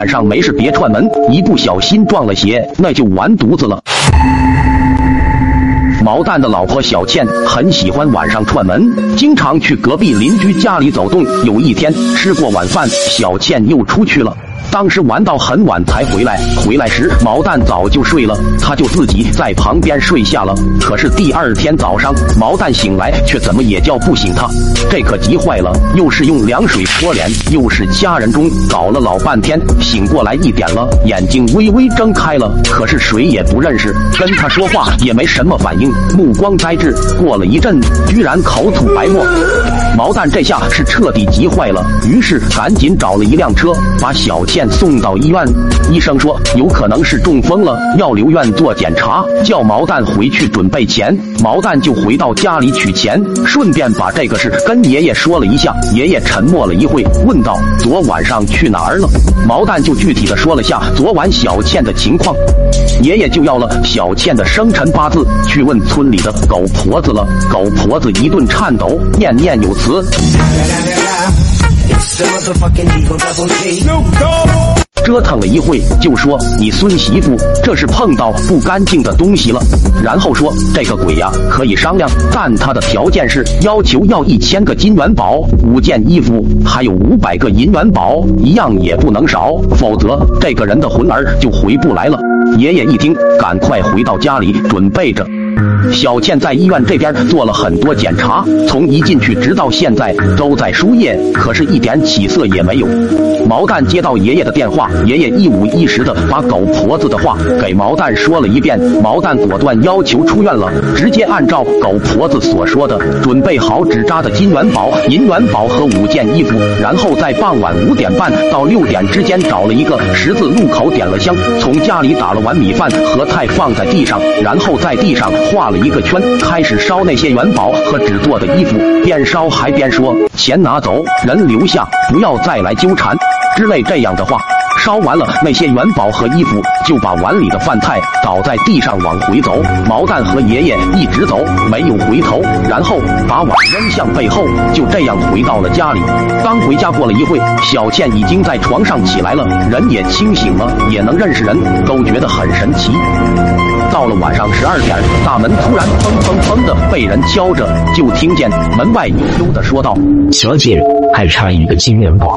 晚上没事别串门，一不小心撞了邪，那就完犊子了。毛蛋的老婆小倩很喜欢晚上串门，经常去隔壁邻居家里走动。有一天吃过晚饭，小倩又出去了。当时玩到很晚才回来，回来时毛蛋早就睡了，他就自己在旁边睡下了。可是第二天早上，毛蛋醒来却怎么也叫不醒他，这可急坏了，又是用凉水泼脸，又是掐人中，搞了老半天，醒过来一点了，眼睛微微睁开了，可是谁也不认识，跟他说话也没什么反应，目光呆滞。过了一阵，居然口吐白沫。毛蛋这下是彻底急坏了，于是赶紧找了一辆车，把小倩送到医院。医生说有可能是中风了，要留院做检查，叫毛蛋回去准备钱。毛蛋就回到家里取钱，顺便把这个事跟爷爷说了一下。爷爷沉默了一会，问道：“昨晚上去哪儿了？”毛蛋就具体的说了下昨晚小倩的情况。爷爷就要了小倩的生辰八字，去问村里的狗婆子了。狗婆子一顿颤抖，念念有词。折腾了一会，就说你孙媳妇这是碰到不干净的东西了。然后说这个鬼呀可以商量，但他的条件是要求要一千个金元宝、五件衣服，还有五百个银元宝，一样也不能少，否则这个人的魂儿就回不来了。爷爷一听，赶快回到家里准备着。小倩在医院这边做了很多检查，从一进去直到现在都在输液，可是一点起色也没有。毛蛋接到爷爷的电话，爷爷一五一十的把狗婆子的话给毛蛋说了一遍。毛蛋果断要求出院了，直接按照狗婆子所说的，准备好纸扎的金元宝、银元宝和五件衣服，然后在傍晚五点半到六点之间找了一个十字路口点了香，从家里打了碗米饭和菜放在地上，然后在地上。画了一个圈，开始烧那些元宝和纸做的衣服，边烧还边说：“钱拿走，人留下，不要再来纠缠。”之类这样的话。烧完了那些元宝和衣服，就把碗里的饭菜倒在地上往回走。毛蛋和爷爷一直走，没有回头，然后把碗扔向背后，就这样回到了家里。刚回家过了一会，小倩已经在床上起来了，人也清醒了，也能认识人，都觉得很神奇。到了晚上十二点，大门突然砰砰砰的被人敲着，就听见门外悠悠的说道：“小姐，还差一个金元宝。”